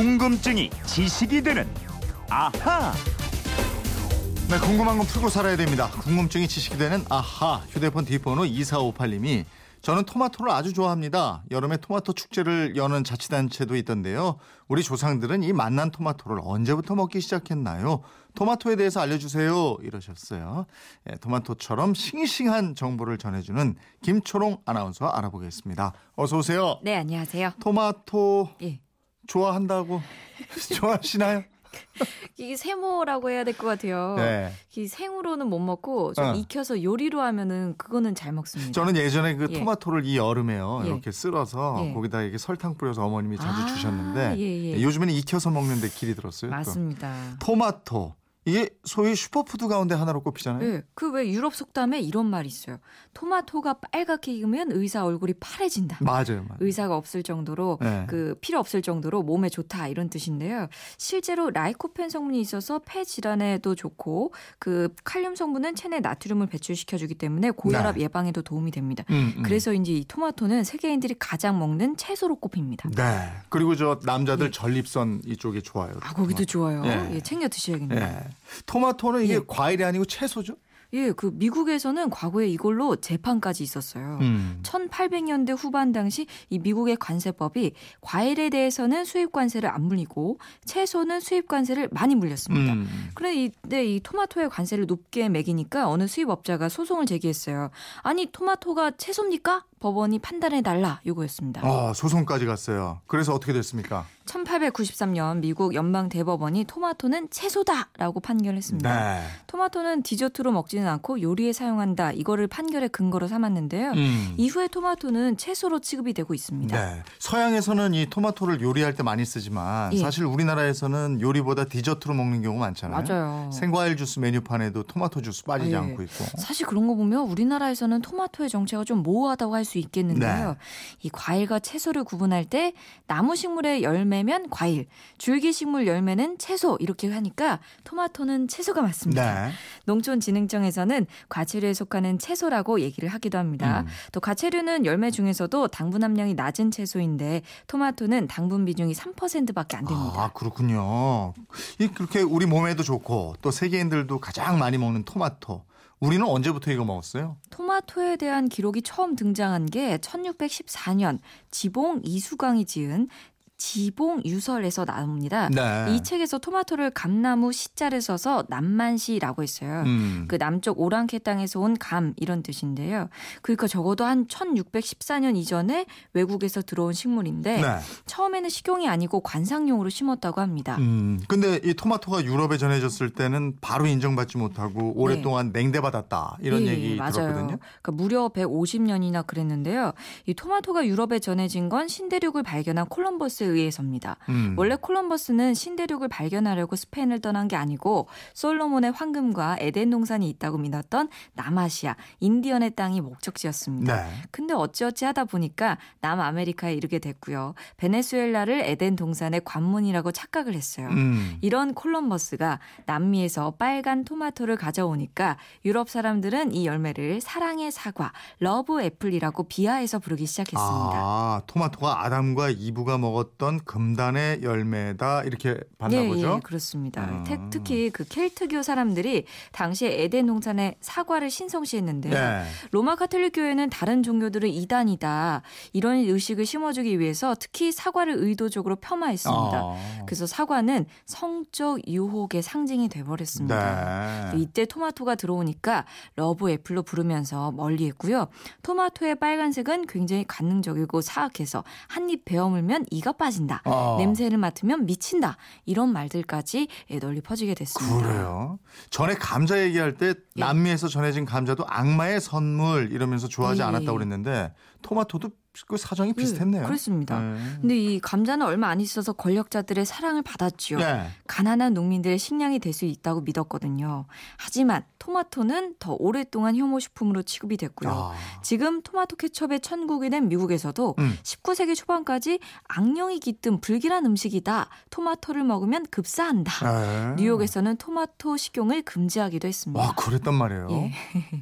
궁금증이 지식이 되는 아하. 네, 궁금한 건 풀고 살아야 됩니다. 궁금증이 지식이 되는 아하 휴대폰 뒷번호 2458님이 저는 토마토를 아주 좋아합니다. 여름에 토마토 축제를 여는 자치단체도 있던데요. 우리 조상들은 이 맛난 토마토를 언제부터 먹기 시작했나요? 토마토에 대해서 알려주세요. 이러셨어요. 예, 토마토처럼 싱싱한 정보를 전해주는 김초롱 아나운서 알아보겠습니다. 어서 오세요. 네, 안녕하세요. 토마토 예. 좋아한다고 좋아하시나요? 이게 세모라고 해야 될 것 같아요. 네. 이 생으로는 못 먹고 좀 어. 익혀서 요리로 하면은 그거는 잘 먹습니다. 저는 예전에 그 예. 토마토를 이 여름에요 예. 이렇게 썰어서 예. 거기다 이게 설탕 뿌려서 어머님이 자주 아, 주셨는데 예, 예. 요즘에는 익혀서 먹는데 길이 들었어요. 또. 맞습니다. 토마토 이게 소위 슈퍼푸드 가운데 하나로 꼽히잖아요. 네, 그왜 유럽 속담에 이런 말이 있어요. 토마토가 빨갛게 익으면 의사 얼굴이 파래진다. 맞아요, 맞아요. 의사가 없을 정도로 네. 그 필요 없을 정도로 몸에 좋다 이런 뜻인데요. 실제로 라이코펜 성분이 있어서 폐 질환에도 좋고 그 칼륨 성분은 체내 나트륨을 배출시켜 주기 때문에 고혈압 네. 예방에도 도움이 됩니다. 음, 음. 그래서 이제 이 토마토는 세계인들이 가장 먹는 채소로 꼽힙니다. 네. 그리고 저 남자들 예. 전립선 이쪽에 좋아요. 아, 거기도 좋아요. 예. 예, 챙겨 드셔야겠네요. 예. 토마토는 이게 예. 과일이 아니고 채소죠? 예, 그 미국에서는 과거에 이걸로 재판까지 있었어요. 음. 1800년대 후반 당시 이 미국의 관세법이 과일에 대해서는 수입 관세를 안 물리고 채소는 수입 관세를 많이 물렸습니다. 음. 그런데 이 토마토의 관세를 높게 매기니까 어느 수입업자가 소송을 제기했어요. 아니 토마토가 채소입니까? 법원이 판단해 달라 요구였습니다. 아, 소송까지 갔어요. 그래서 어떻게 됐습니까? 1893년 미국 연방 대법원이 토마토는 채소다라고 판결했습니다. 네. 토마토는 디저트로 먹지는 않고 요리에 사용한다. 이거를 판결의 근거로 삼았는데요. 음. 이후에 토마토는 채소로 취급이 되고 있습니다. 네. 서양에서는 이 토마토를 요리할 때 많이 쓰지만 예. 사실 우리나라에서는 요리보다 디저트로 먹는 경우가 많잖아요. 맞아요. 생과일 주스 메뉴판에도 토마토 주스 빠지지 예. 않고 있고. 사실 그런 거 보면 우리나라에서는 토마토의 정체가 좀 모호하다고 할수 있겠는데요. 네. 이 과일과 채소를 구분할 때 나무 식물의 열매면 과일, 줄기 식물 열매는 채소 이렇게 하니까 토마토는 채소가 맞습니다. 네. 농촌진흥청에서는 과체류에 속하는 채소라고 얘기를 하기도 합니다. 음. 또 과체류는 열매 중에서도 당분 함량이 낮은 채소인데 토마토는 당분 비중이 3%밖에 안 됩니다. 아, 그렇군요. 이 그렇게 우리 몸에도 좋고 또 세계인들도 가장 많이 먹는 토마토. 우리는 언제부터 이거 먹었어요? 토마토에 대한 기록이 처음 등장한 게 1614년 지봉 이수광이 지은 지봉 유설에서 나옵니다. 네. 이 책에서 토마토를 감나무 시자를 써서 남만시라고 했어요. 음. 그 남쪽 오랑캐 땅에서 온 감 이런 뜻인데요. 그러니까 적어도 한 1614년 이전에 외국에서 들어온 식물인데 네. 처음에는 식용이 아니고 관상용으로 심었다고 합니다. 음. 근데 이 토마토가 유럽에 전해졌을 때는 바로 인정받지 못하고 오랫동안 냉대받았다. 이런 예, 얘기 맞아요. 들었거든요. 그러니까 무려 150년이나 그랬는데요. 이 토마토가 유럽에 전해진 건 신대륙을 발견한 콜럼버스에 의해서입니다. 음. 원래 콜럼버스는 신대륙을 발견하려고 스페인을 떠난 게 아니고 솔로몬의 황금과 에덴 동산이 있다고 믿었던 남아시아, 인디언의 땅이 목적지였습니다. 네. 근데 어찌어찌 하다 보니까 남아메리카에 이르게 됐고요. 베네수엘라를 에덴 동산의 관문이라고 착각을 했어요. 음. 이런 콜럼버스가 남미에서 빨간 토마토를 가져오니까 유럽 사람들은 이 열매를 사랑의 사과, love apple이라고 비하해서 부르기 시작했습니다. 아, 토마토가 아담과 이브가 먹었던 금단의 열매다 이렇게 봤나 예, 보죠. 예, 그렇습니다. 음. 태- 특히 그 켈트교 사람들이 당시에 에덴 동산에 사과를 신성시했는데요. 네. 로마 카톨릭 교회는 다른 종교들은 이단이다 이런 의식을 심어주기 위해서 특히 사과를 의도적으로 폄하했습니다. 아. 그래서 사과는 성적 유혹의 상징이 돼버렸습니다. 네. 이때 토마토가 들어오니까 love apple로 부르면서 멀리했고요. 토마토의 빨간색은 굉장히 관능적이고 사악해서 한 입 베어물면 이가 빠진다. 아. 냄새를 맡으면 미친다. 이런 말들까지 예, 널리 퍼지게 됐습니다. 그래요. 전에 감자 얘기할 때 예. 남미에서 전해진 감자도 악마의 선물 이러면서 좋아하지 예, 않았다고 예. 그랬는데 토마토도 그 사정이 비슷했네요. 네, 그렇습니다. 네. 근데 이 감자는 얼마 안 있어서 권력자들의 사랑을 받았죠. 네. 가난한 농민들의 식량이 될 수 있다고 믿었거든요. 하지만 토마토는 더 오랫동안 혐오식품으로 취급이 됐고요. 아. 지금 토마토 케첩의 천국이 된 미국에서도 음. 19세기 초반까지 악령이 깃든 불길한 음식이다. 토마토를 먹으면 급사한다. 네. 뉴욕에서는 토마토 식용을 금지하기도 했습니다. 와, 그랬단 말이에요. 예.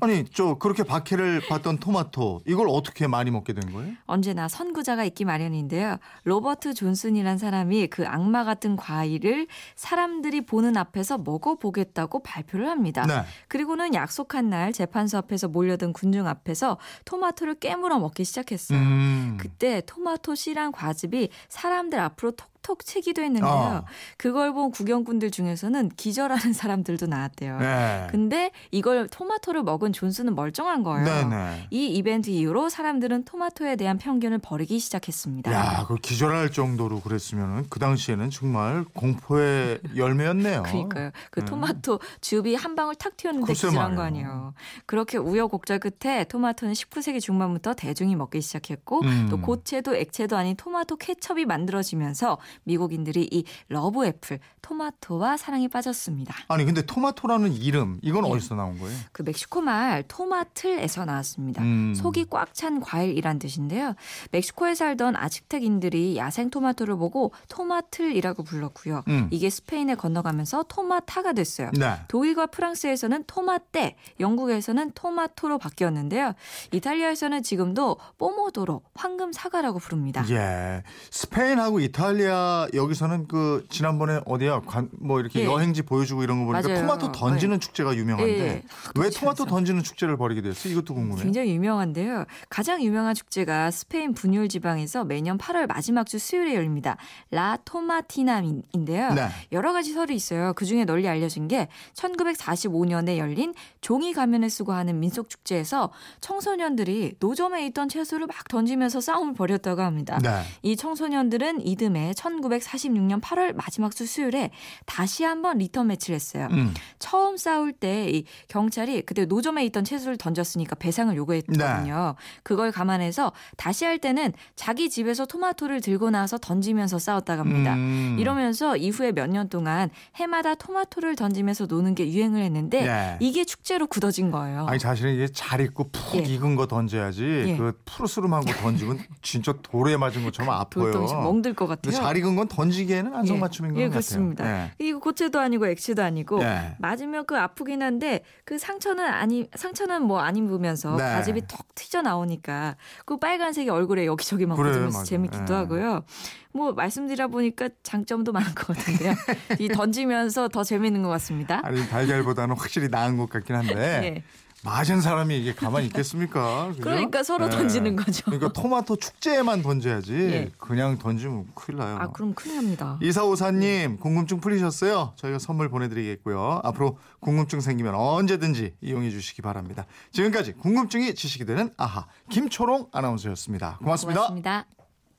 아니, 저 그렇게 박해를 받던 토마토 이걸 어떻게 많이 먹게 된 거예요? 언제나 선구자가 있기 마련인데요. 로버트 존슨이란 사람이 그 악마 같은 과일을 사람들이 보는 앞에서 먹어보겠다고 발표를 합니다. 네. 그리고는 약속한 날 재판소 앞에서 몰려든 군중 앞에서 토마토를 깨물어 먹기 시작했어요. 음. 그때 토마토 씨란 과즙이 사람들 앞으로 톡 톡 채기도 했는데요. 어. 그걸 본 구경꾼들 중에서는 기절하는 사람들도 나왔대요. 네. 근데 이걸 토마토를 먹은 존슨은 멀쩡한 거예요. 네네. 이 이벤트 이후로 사람들은 토마토에 대한 편견을 버리기 시작했습니다. 야, 그 기절할 정도로 그랬으면 그 당시에는 정말 공포의 열매였네요. 그러니까요. 그 네. 토마토 즙이 한 방울 탁 튀었는데 기절한 거. 아니에요. 그렇게 우여곡절 끝에 토마토는 19세기 중반부터 대중이 먹기 시작했고 음. 또 고체도 액체도 아닌 토마토 케첩이 만들어지면서 미국인들이 이 love apple 토마토와 사랑에 빠졌습니다. 아니 근데 토마토라는 이름 이건 예. 어디서 나온 거예요? 그 멕시코 말 토마틀에서 나왔습니다. 음. 속이 꽉 찬 과일이란 뜻인데요. 멕시코에 살던 아즈텍인들이 야생 토마토를 보고 토마틀이라고 불렀고요. 음. 이게 스페인에 건너가면서 토마타가 됐어요. 네. 독일과 프랑스에서는 토마떼, 영국에서는 토마토로 바뀌었는데요. 이탈리아에서는 지금도 뽀모도로, 황금 사과라고 부릅니다. 예. 스페인하고 이탈리아 여기서는 그 지난번에 어디야 관, 뭐 이렇게 예. 여행지 보여주고 이런 거 보니까 맞아요. 토마토 던지는 축제가 유명한데 예. 왜 그렇지 토마토. 던지는 축제를 벌이게 됐어요? 이것도 궁금해요. 굉장히 유명한데요. 가장 유명한 축제가 스페인 분율 지방에서 매년 8월 마지막 주 수요일에 열립니다. 라 토마티나인데요. 네. 여러 가지 설이 있어요. 그 중에 널리 알려진 게 1945년에 열린 종이 가면을 쓰고 하는 민속 축제에서 청소년들이 노점에 있던 채소를 막 던지면서 싸움을 벌였다고 합니다. 네. 이 청소년들은 이듬해 1946년 8월 마지막 주 수요일에 다시 한번 리턴 매치를 했어요. 음. 처음 싸울 때 이 경찰이 그때 노점에 있던 채소를 던졌으니까 배상을 요구했거든요. 그걸 감안해서 다시 할 때는 자기 집에서 토마토를 들고 나와서 던지면서 싸웠다고 합니다. 음. 이러면서 이후에 몇 년 동안 해마다 토마토를 던지면서 노는 게 유행을 했는데 예. 이게 축제로 굳어진 거예요. 아니 사실은 이게 잘 익고 푹 예. 익은 거 던져야지 예. 그 푸르스름한 거 던지면 진짜 돌에 맞은 것처럼 아파요. 멍들 것 같아요. 잘 익은 건 던지기에는 안성맞춤인 것 예, 같아요. 그렇습니다. 예. 이거 고체도 아니고 액체도 아니고 예. 맞으면 그 아프긴 한데 그 상처는 아니 상처는 뭐 안 입으면서 네. 가집이 턱 튀져 나오니까 그 빨간색이 얼굴에 여기저기만 그래요, 묻으면서. 재밌기도 예. 하고요. 뭐 말씀드려 보니까 장점도 많은 것 같은데요. 이 던지면서 더 재밌는 것 같습니다. 아니 달걀보다는 확실히 나은 것 같긴 한데 예. 맞은 사람이 이게 가만히 있겠습니까? 그죠? 그러니까 서로 예. 던지는 거죠. 그러니까 토마토 축제에만 던져야지 예. 그냥 던지면 큰일 나요. 아 그럼 큰일 납니다. 이사오사님 궁금증 풀리셨어요? 저희가 선물 보내드리겠고요. 앞으로 궁금증 생기면 언제든지 이용해 주시기 바랍니다. 지금까지 궁금증이 지식이 되는 아하 김초롱 아나운서였습니다 고맙습니다. 고맙습니다.